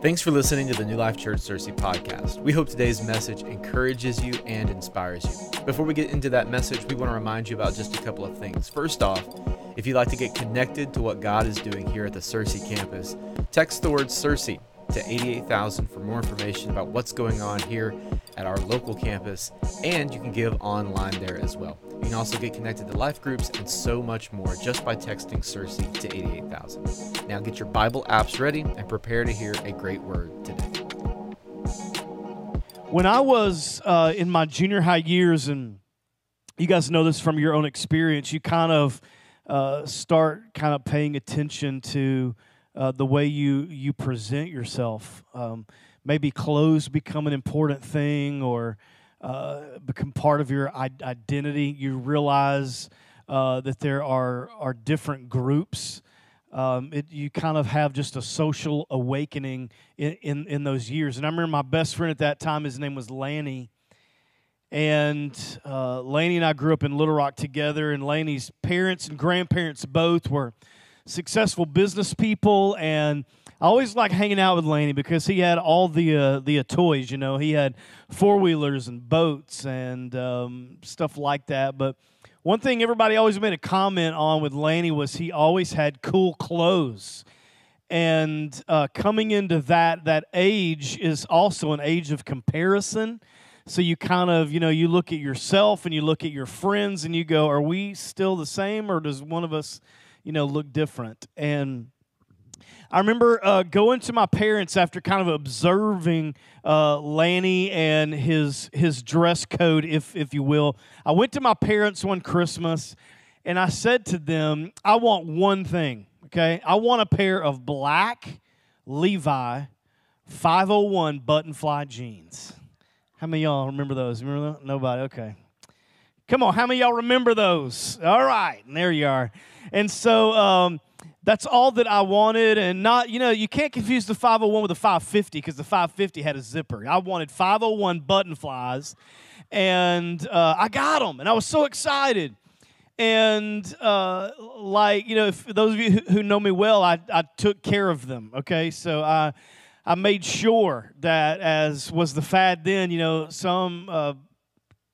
Thanks for listening to the New Life Church Searcy podcast. We hope today's message encourages you and inspires you. Before we get into that message, we want to remind you about just a couple of things. First off, if you'd like to get connected to what God is doing here at the Searcy campus, text the word Searcy to 88000 for more information about what's going on here at our local campus, and you can give online there as well. You can also get connected to life groups and so much more just by texting Searcy to 88000. Now get your Bible apps ready and prepare to hear a great word today. When I was uh, in my junior high years, and you guys know this from your own experience, you kind of uh, start kind of paying attention to uh, the way you you present yourself. Um, maybe clothes become an important thing, or uh, become part of your identity. You realize uh, that there are are different groups. Um, it, you kind of have just a social awakening in, in, in those years. And I remember my best friend at that time. His name was Lanny. And uh, Laney and I grew up in Little Rock together, and Laney's parents and grandparents both were successful business people. And I always like hanging out with Laney because he had all the uh, the uh, toys. You know, he had four wheelers and boats and um, stuff like that. But one thing everybody always made a comment on with Laney was he always had cool clothes. And uh, coming into that that age is also an age of comparison. So you kind of, you know, you look at yourself and you look at your friends and you go, are we still the same or does one of us, you know, look different? And I remember uh, going to my parents after kind of observing uh, Lanny and his his dress code, if if you will. I went to my parents one Christmas, and I said to them, "I want one thing. Okay, I want a pair of black Levi 501 button fly jeans." How many y'all remember those? Remember? Nobody. Okay. Come on, how many y'all remember those? All right, and there you are. And so. Um, that's all that I wanted, and not, you know, you can't confuse the 501 with the 550 because the 550 had a zipper. I wanted 501 button flies, and uh, I got them, and I was so excited. And uh, like, you know, if those of you who, who know me well, I, I took care of them, okay? So I, I made sure that, as was the fad then, you know, some uh,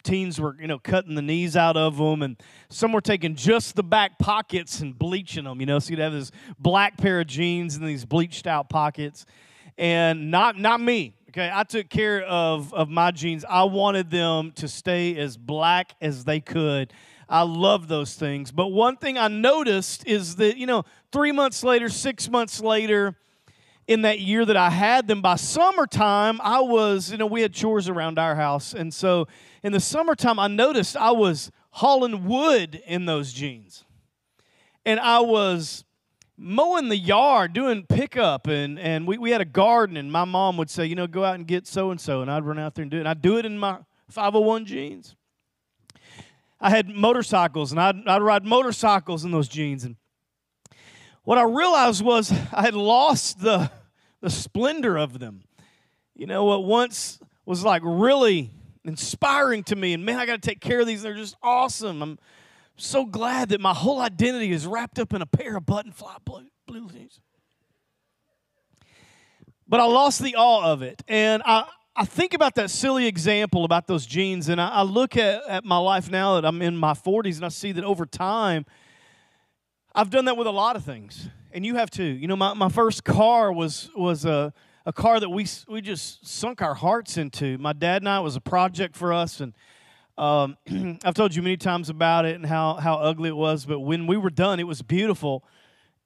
teens were, you know, cutting the knees out of them, and some were taking just the back pockets and bleaching them. You know, so you'd have this black pair of jeans and these bleached out pockets, and not not me. Okay, I took care of of my jeans. I wanted them to stay as black as they could. I love those things. But one thing I noticed is that, you know, three months later, six months later, in that year that I had them, by summertime, I was, you know, we had chores around our house. And so in the summertime, I noticed I was hauling wood in those jeans. And I was mowing the yard, doing pickup, and, and we, we had a garden, and my mom would say, you know, go out and get so and so, and I'd run out there and do it. And I'd do it in my 501 jeans. I had motorcycles, and I'd, I'd ride motorcycles in those jeans. And what I realized was I had lost the, the splendor of them. You know, what once was like really inspiring to me. And man, I got to take care of these. They're just awesome. I'm so glad that my whole identity is wrapped up in a pair of button fly blue, jeans. But I lost the awe of it. And I, I think about that silly example about those jeans, and I, I look at, at my life now that I'm in my 40s, and I see that over time, I've done that with a lot of things. And you have too. You know, my, my first car was was a a car that we we just sunk our hearts into. My dad and I was a project for us, and um, I've told you many times about it and how how ugly it was. But when we were done, it was beautiful.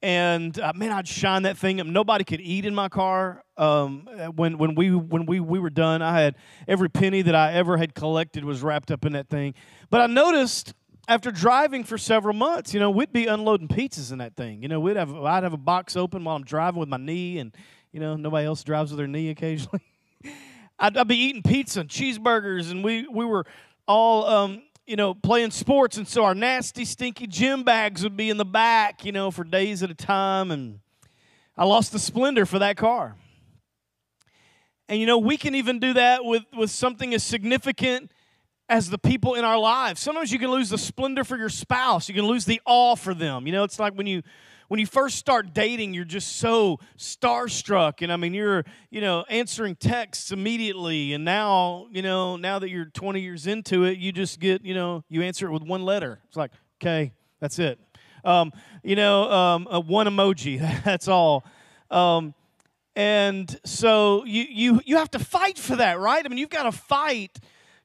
And uh, man, I'd shine that thing up. Nobody could eat in my car. Um, when when we when we we were done, I had every penny that I ever had collected was wrapped up in that thing. But I noticed after driving for several months, you know, we'd be unloading pizzas in that thing. You know, we'd have I'd have a box open while I'm driving with my knee and you know, nobody else drives with their knee occasionally. I'd, I'd, be eating pizza and cheeseburgers, and we, we were all, um, you know, playing sports. And so our nasty, stinky gym bags would be in the back, you know, for days at a time. And I lost the splendor for that car. And, you know, we can even do that with, with something as significant as the people in our lives. Sometimes you can lose the splendor for your spouse, you can lose the awe for them. You know, it's like when you when you first start dating, you're just so starstruck. And I mean, you're, you know, answering texts immediately. And now, you know, now that you're 20 years into it, you just get, you know, you answer it with one letter. It's like, okay, that's it. Um, you know, um, uh, one emoji, that's all. Um, and so you, you, you have to fight for that, right? I mean, you've got to fight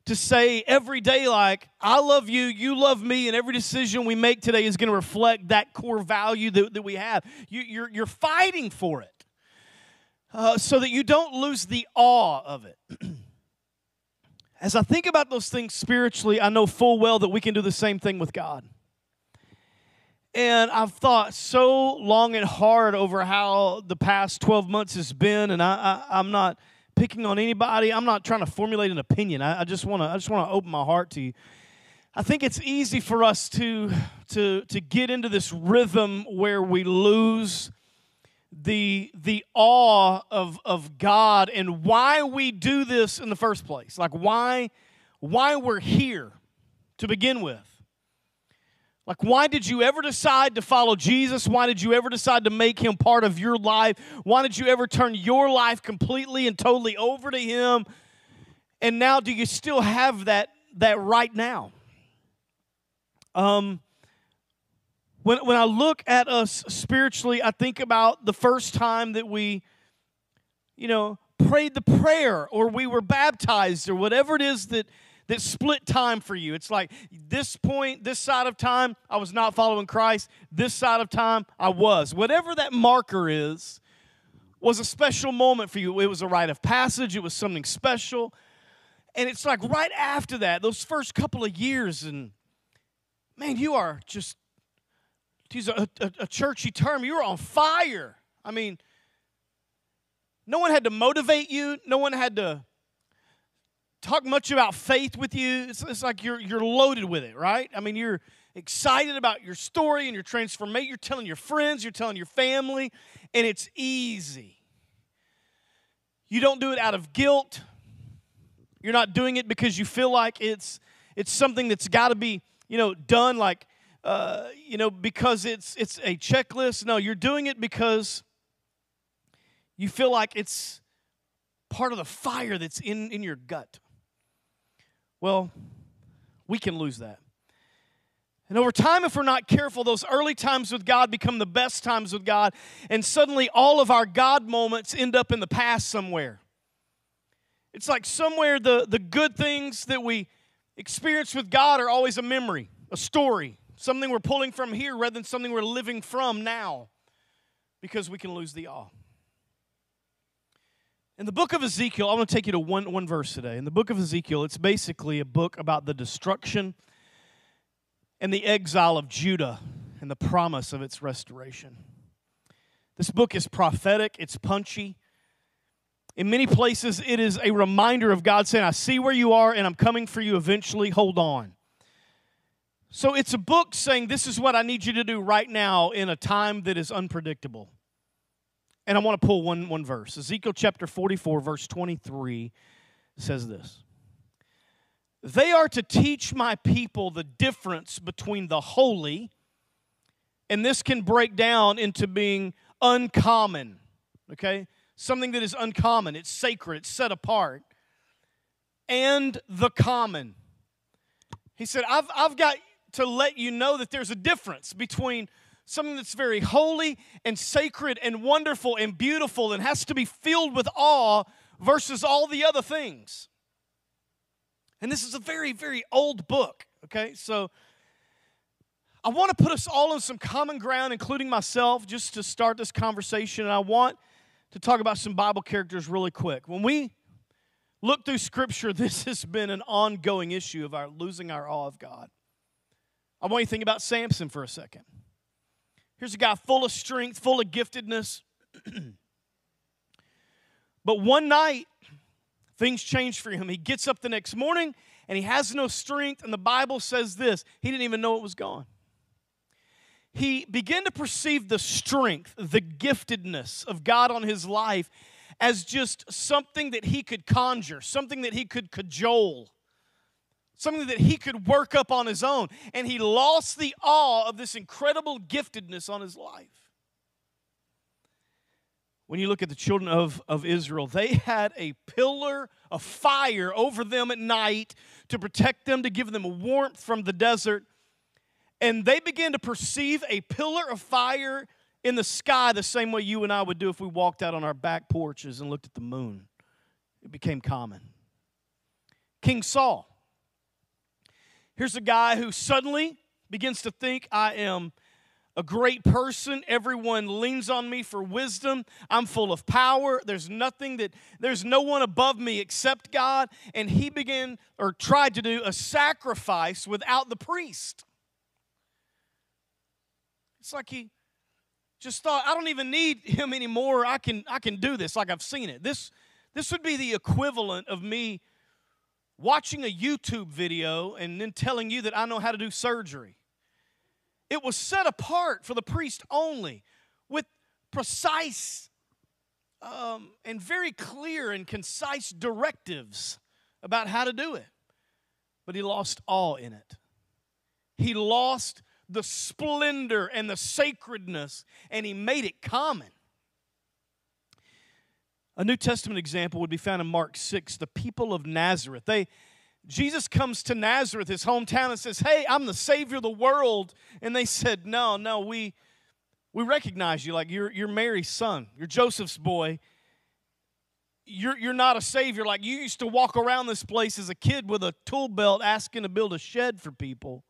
to say every day, like, I love you, you love me, and every decision we make today is going to reflect that core value that, that we have. You, are you're, you're fighting for it uh, so that you don't lose the awe of it. As I think about those things spiritually, I know full well that we can do the same thing with God. And I've thought so long and hard over how the past 12 months has been, and I, I, I'm not picking on anybody. I'm not trying to formulate an opinion. I, I just want to I just want to open my heart to you. I think it's easy for us to to to get into this rhythm where we lose the the awe of of God and why we do this in the first place. Like why why we're here to begin with. Like, why did you ever decide to follow Jesus? Why did you ever decide to make him part of your life? Why did you ever turn your life completely and totally over to him? And now, do you still have that, that right now? Um, when, when I look at us spiritually, I think about the first time that we, you know, prayed the prayer or we were baptized or whatever it is that that split time for you. It's like this point, this side of time, I was not following Christ. This side of time, I was. Whatever that marker is, was a special moment for you. It was a rite of passage, it was something special. And it's like right after that, those first couple of years, and man, you are just, to use a, a, a churchy term, you were on fire. I mean, no one had to motivate you, no one had to talk much about faith with you. It's, it's like you're, you're loaded with it, right? I mean, you're excited about your story and your transformation. You're telling your friends, you're telling your family, and it's easy. You don't do it out of guilt. You're not doing it because you feel like it's it's something that's got to be you know done like uh, you know because it's it's a checklist. No, you're doing it because you feel like it's part of the fire that's in in your gut. Well, we can lose that. And over time, if we're not careful, those early times with God become the best times with God, and suddenly all of our God moments end up in the past somewhere. It's like somewhere the, the good things that we experience with God are always a memory, a story, something we're pulling from here rather than something we're living from now because we can lose the awe. In the book of Ezekiel, I'm going to take you to one, one verse today. In the book of Ezekiel, it's basically a book about the destruction and the exile of Judah and the promise of its restoration. This book is prophetic, it's punchy. In many places, it is a reminder of God saying, I see where you are and I'm coming for you eventually. Hold on. So it's a book saying, This is what I need you to do right now in a time that is unpredictable. And I want to pull one, one verse. Ezekiel chapter 44, verse 23 says this They are to teach my people the difference between the holy, and this can break down into being uncommon, okay? Something that is uncommon, it's sacred, it's set apart, and the common. He said, I've, I've got to let you know that there's a difference between something that's very holy and sacred and wonderful and beautiful and has to be filled with awe versus all the other things. And this is a very, very old book, okay? So I want to put us all on some common ground, including myself, just to start this conversation. And I want to talk about some Bible characters really quick. When we look through Scripture, this has been an ongoing issue of our losing our awe of God. I want you to think about Samson for a second. Here's a guy full of strength, full of giftedness. but one night, things change for him. He gets up the next morning and he has no strength, and the Bible says this he didn't even know it was gone. He began to perceive the strength, the giftedness of God on his life as just something that he could conjure, something that he could cajole something that he could work up on his own. And he lost the awe of this incredible giftedness on his life. when you look at the children of, of Israel, they had a pillar of fire over them at night to protect them, to give them warmth from the desert. And they began to perceive a pillar of fire in the sky the same way you and I would do if we walked out on our back porches and looked at the moon. It became common. King Saul. Here's a guy who suddenly begins to think, I am a great person. Everyone leans on me for wisdom. I'm full of power. There's nothing that, there's no one above me except God. And he began or tried to do a sacrifice without the priest. It's like he just thought, I don't even need him anymore. I can, I can do this like I've seen it. This, this would be the equivalent of me watching a YouTube video and then telling you that I know how to do surgery. It was set apart for the priest only with precise um, and very clear and concise directives about how to do it. But he lost all in it. He lost the splendor and the sacredness, and he made it common. A New Testament example would be found in Mark 6, the people of Nazareth. They Jesus comes to Nazareth, his hometown, and says, Hey, I'm the Savior of the world. And they said, No, no, we, we recognize you. Like you're, you're Mary's son, you're Joseph's boy. You're, you're not a Savior. Like you used to walk around this place as a kid with a tool belt asking to build a shed for people.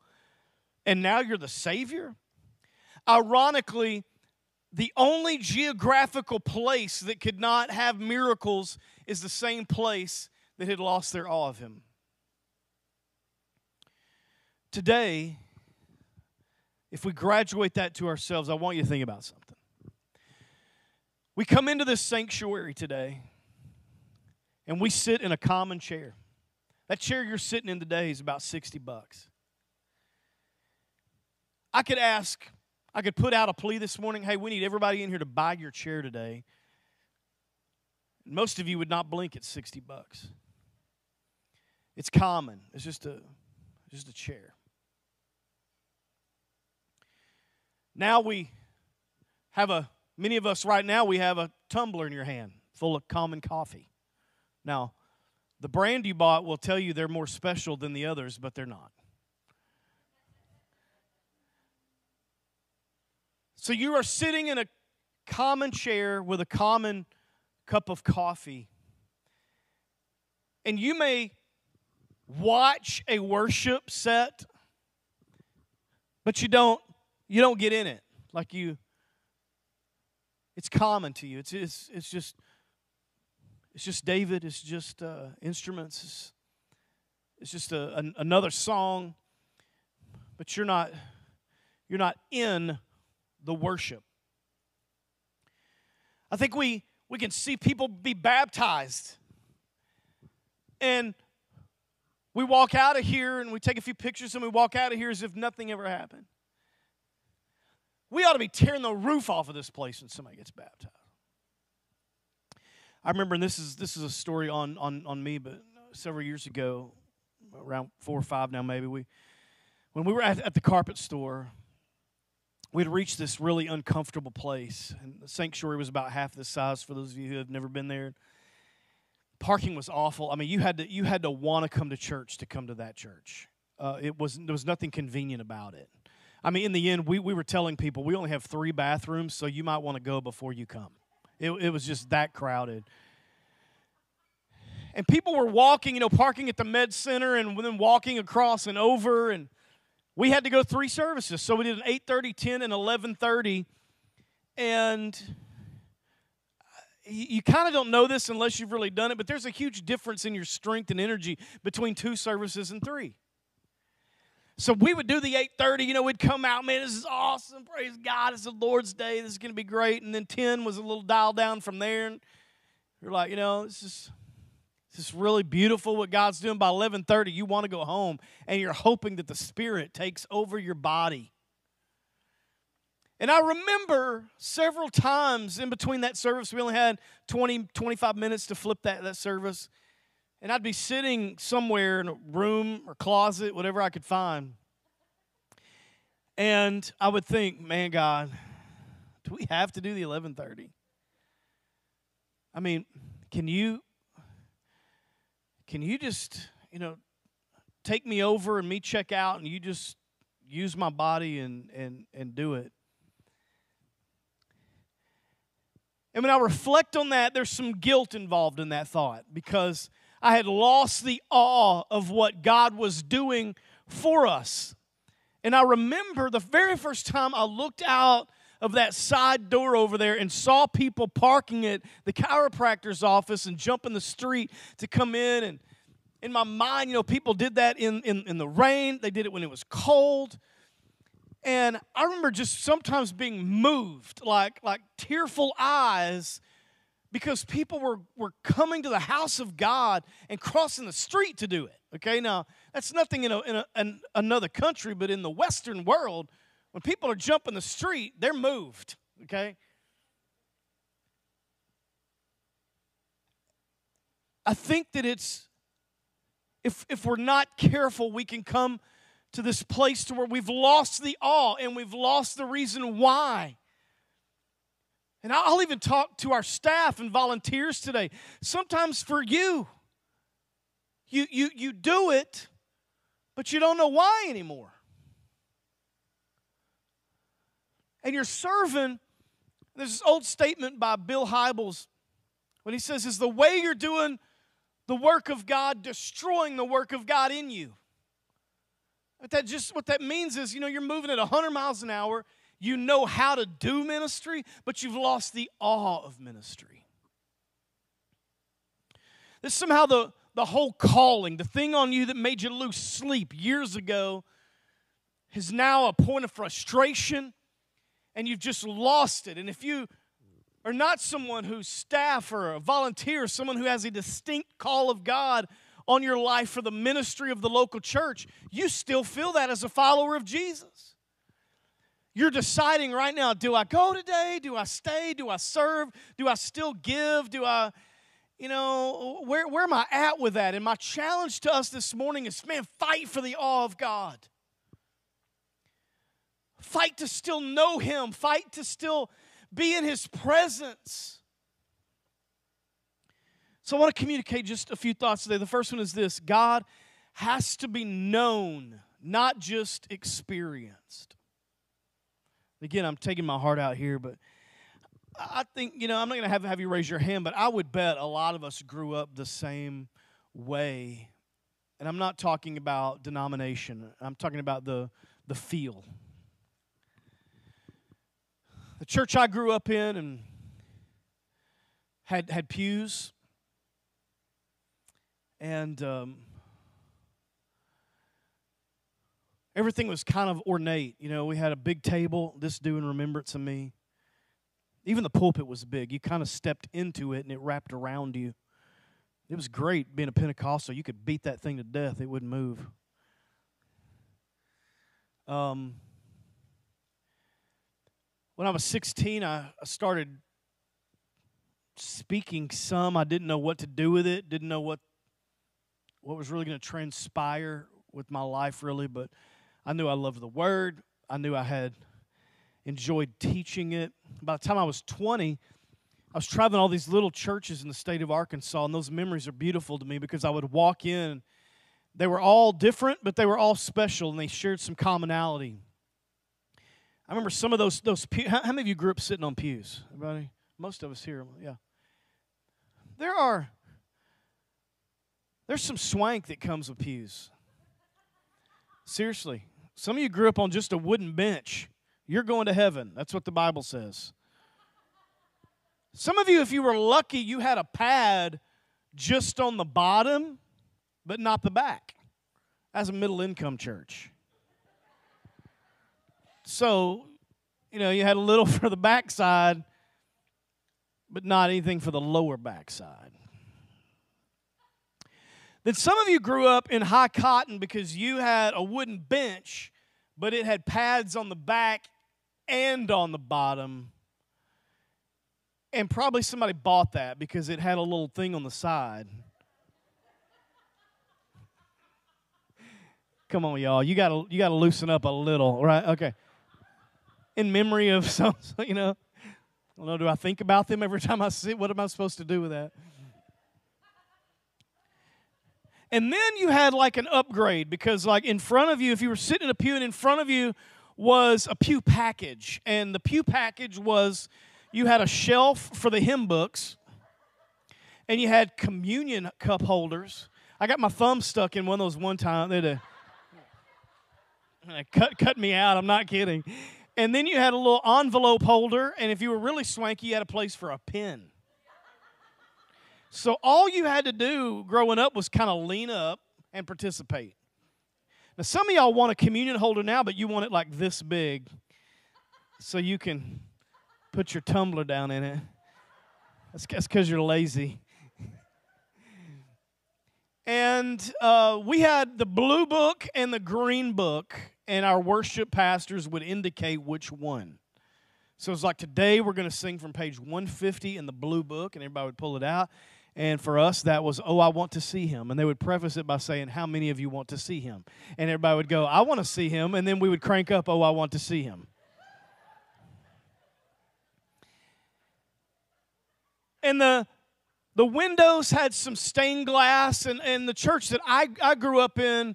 And now you're the Savior? Ironically, the only geographical place that could not have miracles is the same place that had lost their awe of him. Today, if we graduate that to ourselves, I want you to think about something. We come into this sanctuary today and we sit in a common chair. That chair you're sitting in today is about 60 bucks. I could ask, I could put out a plea this morning hey, we need everybody in here to buy your chair today. Most of you would not blink at 60 bucks. It's common. It's just a just a chair. Now we have a, many of us right now, we have a tumbler in your hand full of common coffee. Now, the brand you bought will tell you they're more special than the others, but they're not. So you are sitting in a common chair with a common cup of coffee. And you may watch a worship set, but you don't you don't get in it. Like you it's common to you. It's it's, it's just it's just david it's just uh, instruments it's, it's just a, an, another song. But you're not you're not in the worship. I think we we can see people be baptized. And we walk out of here and we take a few pictures and we walk out of here as if nothing ever happened. We ought to be tearing the roof off of this place when somebody gets baptized. I remember, and this is this is a story on on on me, but several years ago, around four or five now, maybe we, when we were at, at the carpet store, we had reached this really uncomfortable place, and the sanctuary was about half the size. For those of you who have never been there, parking was awful. I mean, you had to you had to want to come to church to come to that church. Uh, it was there was nothing convenient about it. I mean, in the end, we, we were telling people we only have three bathrooms, so you might want to go before you come. It, it was just that crowded. And people were walking, you know, parking at the med center and then walking across and over. And we had to go three services. So we did an 8.30, 10, and 11.30. And you, kind of don't know this unless you've really done it, but there's a huge difference in your strength and energy between two services and three. So we would do the 8:30, you know, we'd come out, man, this is awesome. Praise God. It's the Lord's day. This is going to be great. And then 10 was a little dial down from there. And you're like, you know, this is this is really beautiful what God's doing. By 11:30, you want to go home and you're hoping that the spirit takes over your body. And I remember several times in between that service, we only had 20, 25 minutes to flip that, that service. And I'd be sitting somewhere in a room or closet, whatever I could find. And I would think, man, God, do we have to do the 1130? I mean, can you can you just, you know, take me over and me check out and you just use my body and and and do it? And when I reflect on that, there's some guilt involved in that thought because I had lost the awe of what God was doing for us. And I remember the very first time I looked out of that side door over there and saw people parking at the chiropractor's office and jumping the street to come in. And in my mind, you know, people did that in, in, in the rain, they did it when it was cold. And I remember just sometimes being moved, like, like tearful eyes, because people were, were coming to the house of God and crossing the street to do it. Okay, now that's nothing in, a, in, a, in another country, but in the Western world, when people are jumping the street, they're moved. Okay? I think that it's, if, if we're not careful, we can come to this place to where we've lost the awe and we've lost the reason why. And I'll even talk to our staff and volunteers today. Sometimes for you, you, you, you do it, but you don't know why anymore. And you're serving, there's this old statement by Bill Hybels when he says, Is the way you're doing the work of God destroying the work of God in you? But that just what that means is, you know, you're moving at 100 miles an hour. You know how to do ministry, but you've lost the awe of ministry. This somehow the, the whole calling, the thing on you that made you lose sleep years ago, is now a point of frustration and you've just lost it. And if you are not someone who's staff or a volunteer, someone who has a distinct call of God on your life for the ministry of the local church, you still feel that as a follower of Jesus. You're deciding right now do I go today? Do I stay? Do I serve? Do I still give? Do I, you know, where, where am I at with that? And my challenge to us this morning is man, fight for the awe of God. Fight to still know Him, fight to still be in His presence. So I want to communicate just a few thoughts today. The first one is this God has to be known, not just experienced. Again, I'm taking my heart out here, but I think, you know, I'm not going to have, have you raise your hand, but I would bet a lot of us grew up the same way. And I'm not talking about denomination, I'm talking about the, the feel. The church I grew up in and had, had pews and um, everything was kind of ornate. You know, we had a big table, this do in remembrance of me. Even the pulpit was big. You kind of stepped into it and it wrapped around you. It was great being a Pentecostal. You could beat that thing to death, it wouldn't move. Um, when I was 16, I started speaking some. I didn't know what to do with it, didn't know what what was really going to transpire with my life, really, but I knew I loved the Word. I knew I had enjoyed teaching it. By the time I was 20, I was traveling all these little churches in the state of Arkansas, and those memories are beautiful to me because I would walk in. They were all different, but they were all special, and they shared some commonality. I remember some of those those pew, how, how many of you grew up sitting on pews? Everybody, most of us here, yeah. There are there's some swank that comes with pews. Seriously. Some of you grew up on just a wooden bench. You're going to heaven. That's what the Bible says. Some of you, if you were lucky, you had a pad just on the bottom, but not the back. As a middle income church. So, you know, you had a little for the backside, but not anything for the lower backside. Then some of you grew up in high cotton because you had a wooden bench, but it had pads on the back and on the bottom. And probably somebody bought that because it had a little thing on the side. Come on, y'all. You gotta you gotta loosen up a little, right? Okay. In memory of some, you know. I don't know, do I think about them every time I see? What am I supposed to do with that? And then you had like an upgrade because, like, in front of you, if you were sitting in a pew and in front of you was a pew package. And the pew package was you had a shelf for the hymn books, and you had communion cup holders. I got my thumb stuck in one of those one time. They cut, cut me out. I'm not kidding. And then you had a little envelope holder, and if you were really swanky, you had a place for a pen. So all you had to do growing up was kind of lean up and participate. Now, some of y'all want a communion holder now, but you want it like this big so you can put your tumbler down in it. That's because you're lazy. And uh, we had the blue book and the green book, and our worship pastors would indicate which one. So it's like today we're going to sing from page 150 in the blue book, and everybody would pull it out. And for us, that was, oh, I want to see him. And they would preface it by saying, How many of you want to see him? And everybody would go, I want to see him. And then we would crank up, Oh, I want to see him. And the, the windows had some stained glass, and, and the church that I, I grew up in,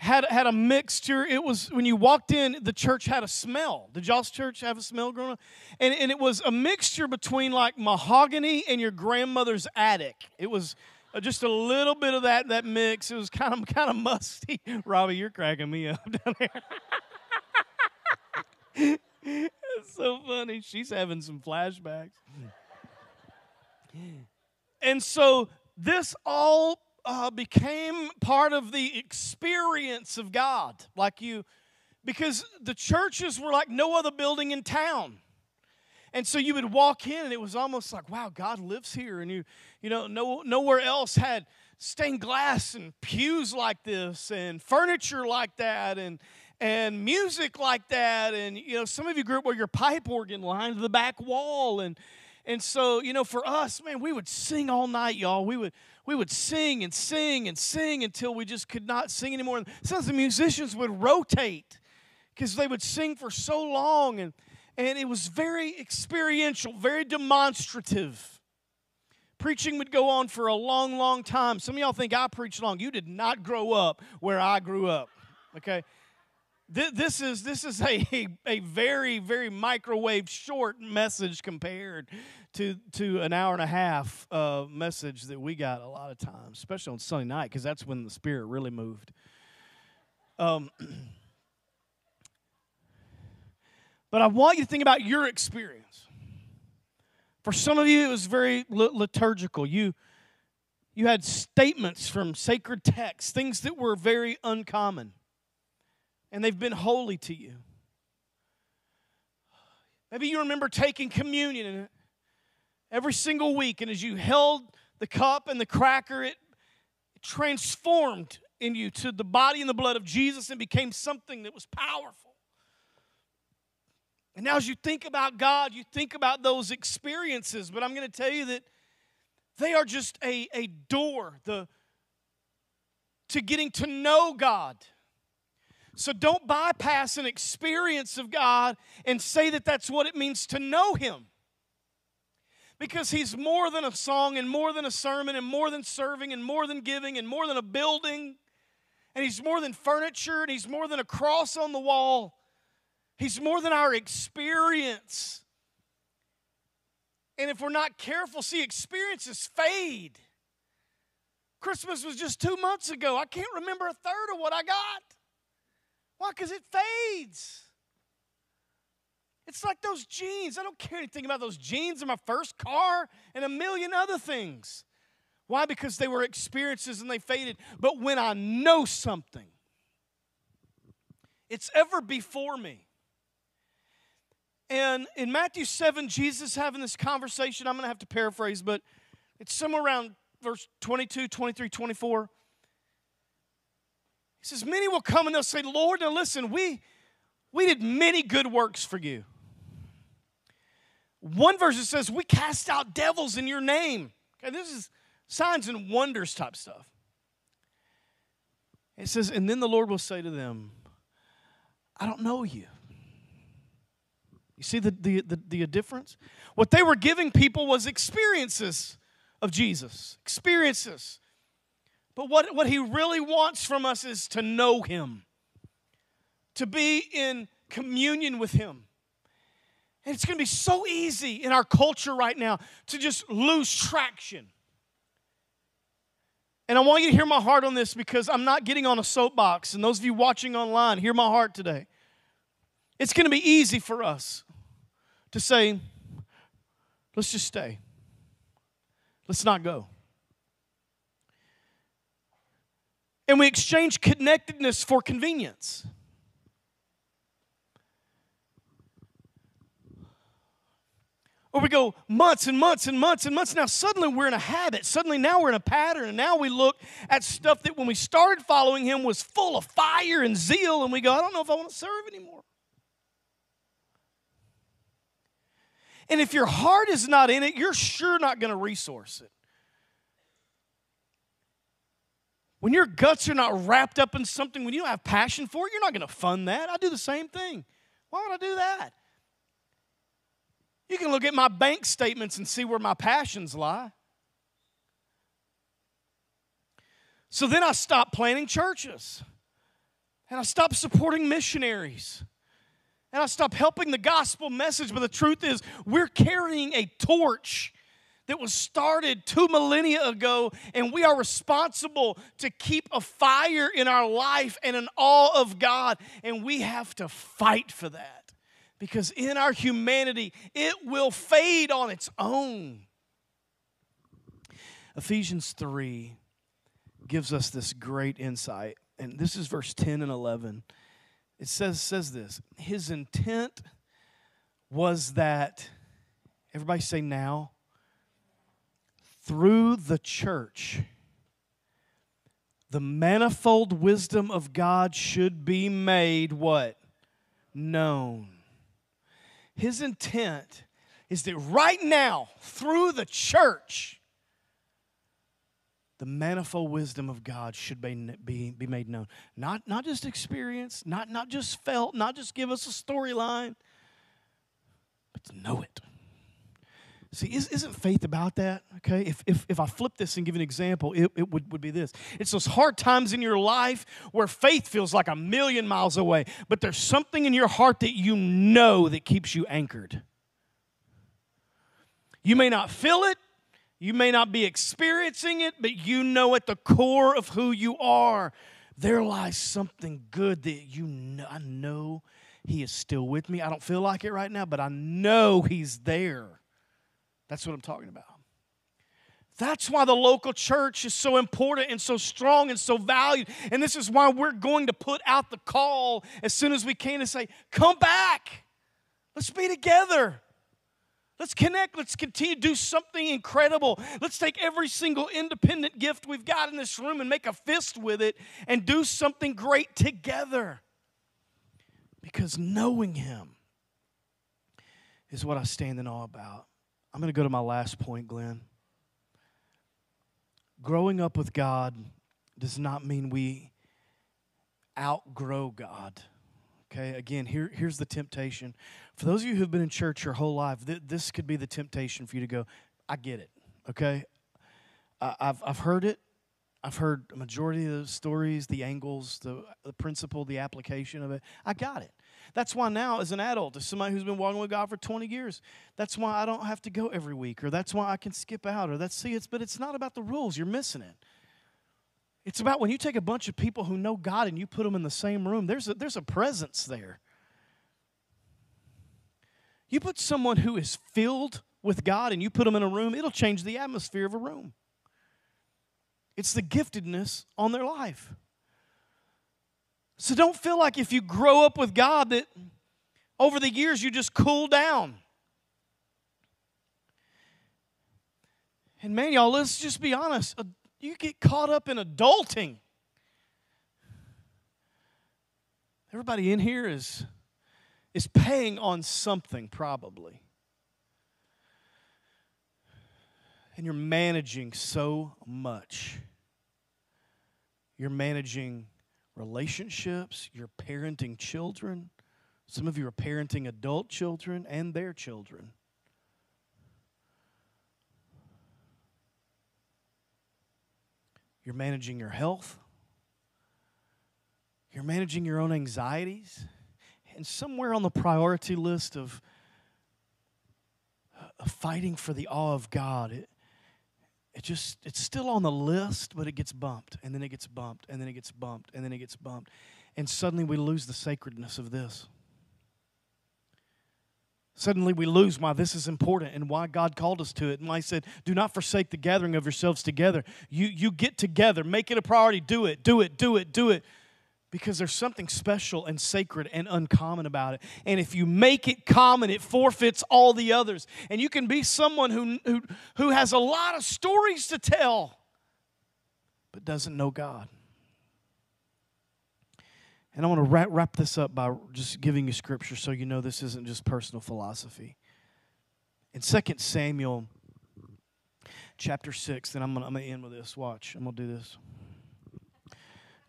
had had a mixture. It was when you walked in, the church had a smell. Did y'all's church have a smell growing up? And and it was a mixture between like mahogany and your grandmother's attic. It was uh, just a little bit of that that mix. It was kind of kind of musty. Robbie, you're cracking me up down there. it's so funny. She's having some flashbacks. And so this all uh, became part of the experience of God. Like you, because the churches were like no other building in town. And so you would walk in and it was almost like, wow, God lives here. And you, you know, no, nowhere else had stained glass and pews like this and furniture like that and and music like that. And you know, some of you grew up where your pipe organ lined the back wall. And and so, you know, for us, man, we would sing all night, y'all. We would we would sing and sing and sing until we just could not sing anymore. And some of the musicians would rotate because they would sing for so long, and, and it was very experiential, very demonstrative. Preaching would go on for a long, long time. Some of y'all think I preach long. You did not grow up where I grew up, okay? This is, this is a, a very, very microwave short message compared to, to an hour and a half uh, message that we got a lot of times, especially on Sunday night, because that's when the Spirit really moved. Um, but I want you to think about your experience. For some of you, it was very liturgical. You, you had statements from sacred texts, things that were very uncommon, and they've been holy to you. Maybe you remember taking communion every single week. And as you held the cup and the cracker, it transformed in you to the body and the blood of Jesus and became something that was powerful. And now, as you think about God, you think about those experiences, but I'm going to tell you that they are just a, a door the, to getting to know God. So don't bypass an experience of God and say that that's what it means to know Him because he's more than a song and more than a sermon and more than serving and more than giving and more than a building. And he's more than furniture and he's more than a cross on the wall. He's more than our experience. And if we're not careful, see, experiences fade. Christmas was just two months ago. I can't remember a third of what I got. Why? Because it fades. It's like those jeans. I don't care anything about those jeans and my first car and a million other things. Why? Because they were experiences and they faded. But when I know something, it's ever before me. And in Matthew 7, Jesus having this conversation, I'm going to have to paraphrase, but it's somewhere around verse 22, 23, 24. He says, Many will come and they'll say, Lord, now listen, we, we did many good works for you. One verse it says, We cast out devils in your name. Okay, this is signs and wonders type stuff. It says, And then the Lord will say to them, I don't know you. You see the, the, the, the difference? What they were giving people was experiences of Jesus, experiences. But what, what he really wants from us is to know him, to be in communion with him. And it's going to be so easy in our culture right now to just lose traction. And I want you to hear my heart on this because I'm not getting on a soapbox. And those of you watching online, hear my heart today. It's going to be easy for us to say, let's just stay. Let's not go. And we exchange connectedness for convenience. Or we go months and months and months and months. Now, suddenly we're in a habit. Suddenly now we're in a pattern. And now we look at stuff that when we started following him was full of fire and zeal. And we go, I don't know if I want to serve anymore. And if your heart is not in it, you're sure not going to resource it. When your guts are not wrapped up in something, when you don't have passion for it, you're not going to fund that. I do the same thing. Why would I do that? You can look at my bank statements and see where my passions lie. So then I stopped planning churches. And I stopped supporting missionaries. And I stopped helping the gospel message. But the truth is, we're carrying a torch that was started two millennia ago, and we are responsible to keep a fire in our life and an awe of God, and we have to fight for that because in our humanity, it will fade on its own. Ephesians 3 gives us this great insight, and this is verse 10 and 11. It says, says this His intent was that, everybody say now, through the church, the manifold wisdom of God should be made what? Known his intent is that right now, through the church, the manifold wisdom of God should be, be, be made known. Not, not just experience, not, not just felt, not just give us a storyline, but to know it. See, is, not faith about that? Okay, if, if, if I flip this and give an example, it, it would, would be this. It's those hard times in your life where faith feels like a million miles away, but there's something in your heart that you know that keeps you anchored. You may not feel it, you may not be experiencing it, but you know at the core of who you are, there lies something good that you know. I know He is still with me. I don't feel like it right now, but I know He's there. That's what I'm talking about. That's why the local church is so important and so strong and so valued. And this is why we're going to put out the call as soon as we can to say, come back. Let's be together. Let's connect. Let's continue to do something incredible. Let's take every single independent gift we've got in this room and make a fist with it and do something great together. Because knowing Him is what I stand in awe about. I'm going to go to my last point, Glenn. Growing up with God does not mean we outgrow God. Okay, again, here, here's the temptation. For those of you who've been in church your whole life, th- this could be the temptation for you to go, I get it. Okay, I, I've, I've heard it. I've heard a majority of the stories, the angles, the, the principle, the application of it. I got it. That's why now, as an adult, as somebody who's been walking with God for 20 years, that's why I don't have to go every week, or that's why I can skip out, or that's see, it's but it's not about the rules. You're missing it. It's about when you take a bunch of people who know God and you put them in the same room, there's a, there's a presence there. You put someone who is filled with God and you put them in a room, it'll change the atmosphere of a room. It's the giftedness on their life. So don't feel like if you grow up with God that over the years you just cool down. And man, y'all, let's just be honest. You get caught up in adulting. Everybody in here is, is paying on something, probably. And you're managing so much. You're managing relationships, you're parenting children, Some of you are parenting adult children and their children. You're managing your health. You're managing your own anxieties. And somewhere on the priority list of, of fighting for the awe of God, it, it just it's still on the list, but it gets bumped, and then it gets bumped, and then it gets bumped, and then it gets bumped. And suddenly we lose the sacredness of this. Suddenly we lose why this is important and why God called us to it. And why He said, Do not forsake the gathering of yourselves together. You, you get together, make it a priority, do it, do it, do it, do it. Because there's something special and sacred and uncommon about it. And if you make it common, it forfeits all the others. And you can be someone who, who, who has a lot of stories to tell, but doesn't know God. And I want to wrap, wrap this up by just giving you scripture so you know this isn't just personal philosophy. In 2 Samuel chapter 6, and I'm going to end with this. Watch, I'm going to do this.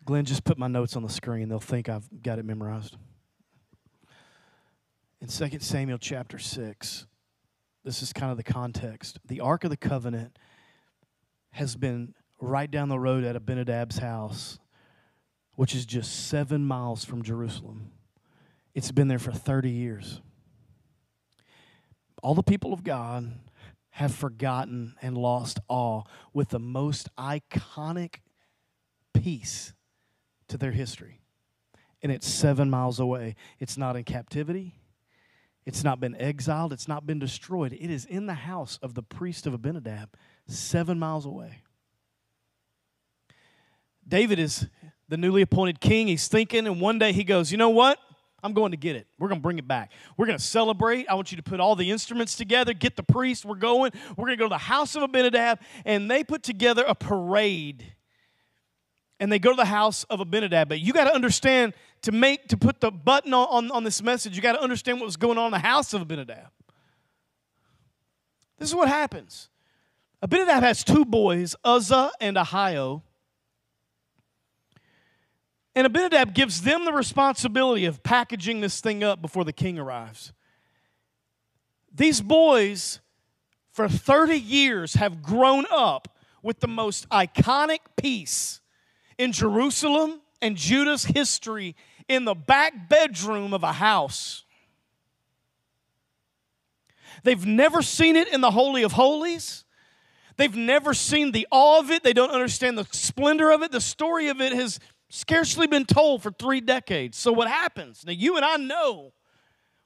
Glenn, just put my notes on the screen. They'll think I've got it memorized. In 2 Samuel chapter 6, this is kind of the context. The Ark of the Covenant has been right down the road at Abinadab's house which is just seven miles from Jerusalem. It's been there for 30 years. All the people of God have forgotten and lost awe with the most iconic piece to their history. And it's seven miles away. It's not in captivity. It's not been exiled. It's not been destroyed. It is in the house of the priest of Abinadab, seven miles away. David is the newly appointed king. He's thinking, and one day he goes, You know what? I'm going to get it. We're going to bring it back. We're going to celebrate. I want you to put all the instruments together, get the priest. We're going. We're going to go to the house of Abinadab. And they put together a parade. And they go to the house of Abinadab. But you got to understand to make, to put the button on, on, on this message, you got to understand what was going on in the house of Abinadab. This is what happens. Abinadab has two boys, Uzzah and Ahio. And Abinadab gives them the responsibility of packaging this thing up before the king arrives. These boys, for 30 years, have grown up with the most iconic piece in Jerusalem and Judah's history in the back bedroom of a house. They've never seen it in the Holy of Holies. They've never seen the awe of it. They don't understand the splendor of it. The story of it has scarcely been told for three decades. So, what happens? Now, you and I know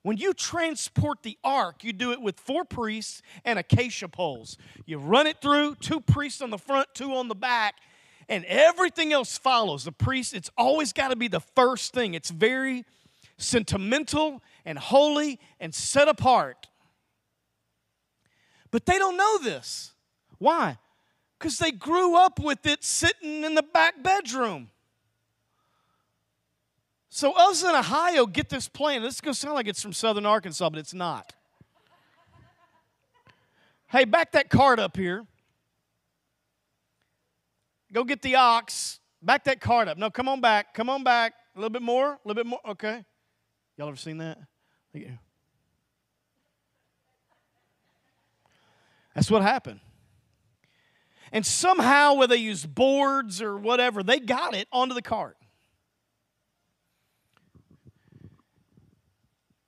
when you transport the ark, you do it with four priests and acacia poles. You run it through, two priests on the front, two on the back, and everything else follows. The priest, it's always got to be the first thing. It's very sentimental and holy and set apart. But they don't know this. Why? Because they grew up with it sitting in the back bedroom. So Uzzah and Ahio get this plan. This is going to sound like it's from southern Arkansas, but it's not. hey, back that cart up here. Go get the ox. Back that cart up. No, come on back. Come on back. A little bit more. A little bit more. Okay. Y'all ever seen that? That's what happened. And somehow, whether they used boards or whatever, they got it onto the cart.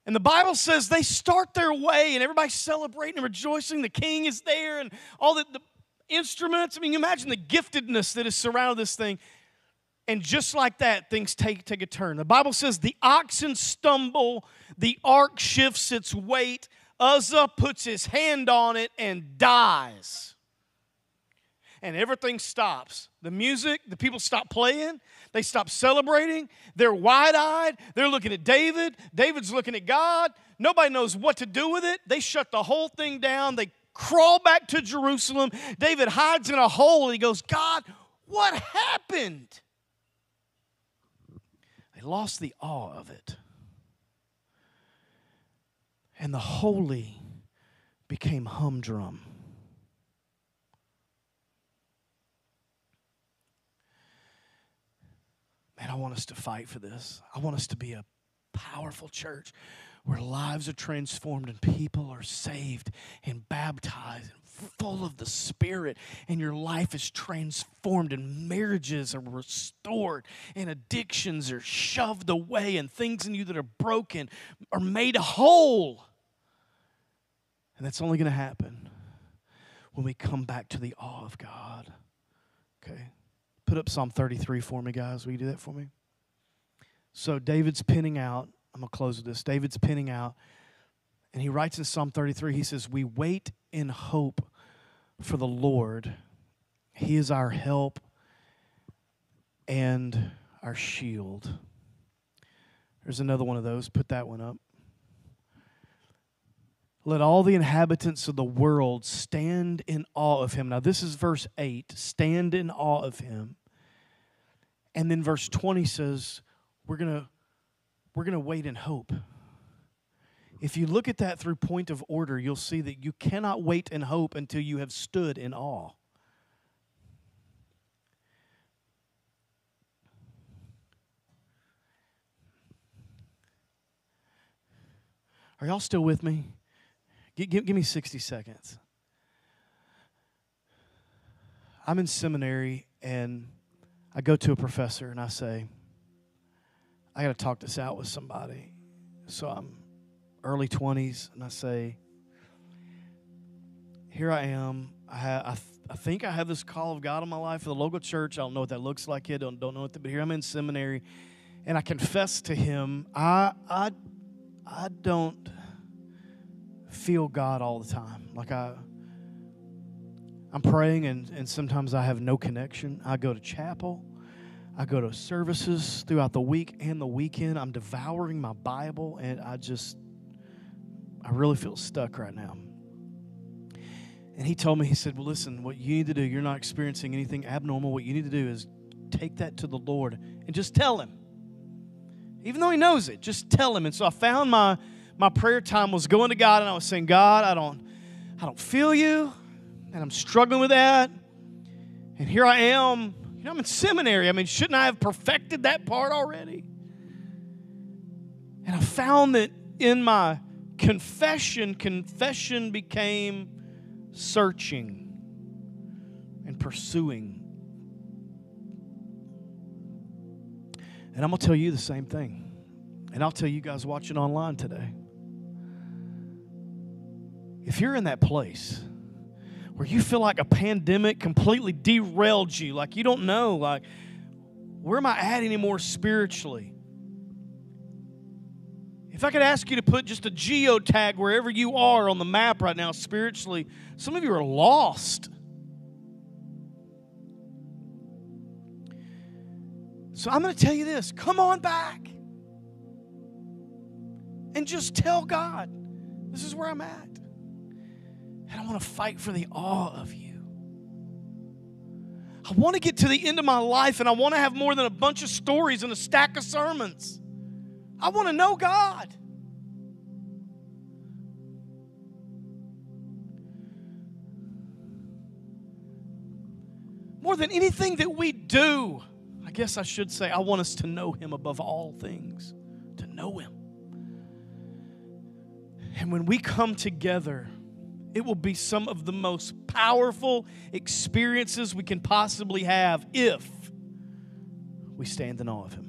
And the Bible says they start their way and everybody's celebrating and rejoicing. The king is there and all the, the instruments. I mean, you imagine the giftedness that is surrounded this thing. And just like that, things take, take a turn. The Bible says the oxen stumble, the ark shifts its weight, Uzzah puts his hand on it and dies and everything stops. The music, the people stop playing, they stop celebrating. They're wide eyed. They're looking at David. David's looking at God. Nobody knows what to do with it. They shut the whole thing down. They crawl back to Jerusalem. David hides in a hole. He goes, God, what happened? They lost the awe of it. And the holy became humdrum. Man, I want us to fight for this. I want us to be a powerful church where lives are transformed and people are saved and baptized and full of the Spirit, and your life is transformed, and marriages are restored, and addictions are shoved away, and things in you that are broken are made whole. And that's only going to happen when we come back to the awe of God. Okay? Put up Psalm 33 for me, guys. Will you do that for me? So David's pinning out. I'm going to close with this. David's pinning out. And he writes in Psalm 33, he says, We wait in hope for the Lord. He is our help and our shield. There's another one of those. Put that one up. Let all the inhabitants of the world stand in awe of him. Now, this is verse 8 stand in awe of him. And then verse 20 says, we're going to we're going to wait in hope. If you look at that through point of order, you'll see that you cannot wait in hope until you have stood in awe. Are y'all still with me? Give, give, give, me 60 seconds. I'm in seminary and I go to a professor and I say, I got to talk this out with somebody. So I'm early 20s and I say, Here I am. I, have, I, th- I think I have this call of God in my life for the local church. I don't know what that looks like yet. Don't, don't know what, the, but here I'm in seminary and I confess to him, I, I, I don't feel God all the time. Like I, I'm praying, and, and sometimes I have no connection. I go to chapel, I go to services throughout the week and the weekend. I'm devouring my Bible, and I just, I really feel stuck right now. And he told me, he said, Well, listen, what you need to do, you're not experiencing anything abnormal. What you need to do is take that to the Lord and just tell him. Even though he knows it, just tell him. And so I found my my prayer time was going to God and I was saying, God, I don't, I don't feel you, and I'm struggling with that. And here I am. You know, I'm in seminary. I mean, shouldn't I have perfected that part already? And I found that in my confession, confession became searching and pursuing. And I'm going to tell you the same thing. And I'll tell you guys watching online today. If you're in that place where you feel like a pandemic completely derailed you, like you don't know, like, where am I at anymore spiritually? If I could ask you to put just a geotag wherever you are on the map right now spiritually, some of you are lost. So I'm going to tell you this come on back and just tell God, this is where I'm at. And I want to fight for the awe of you. I want to get to the end of my life and I want to have more than a bunch of stories and a stack of sermons. I want to know God. More than anything that we do, I guess I should say, I want us to know Him above all things, to know Him. And when we come together, it will be some of the most powerful experiences we can possibly have if we stand in awe of Him.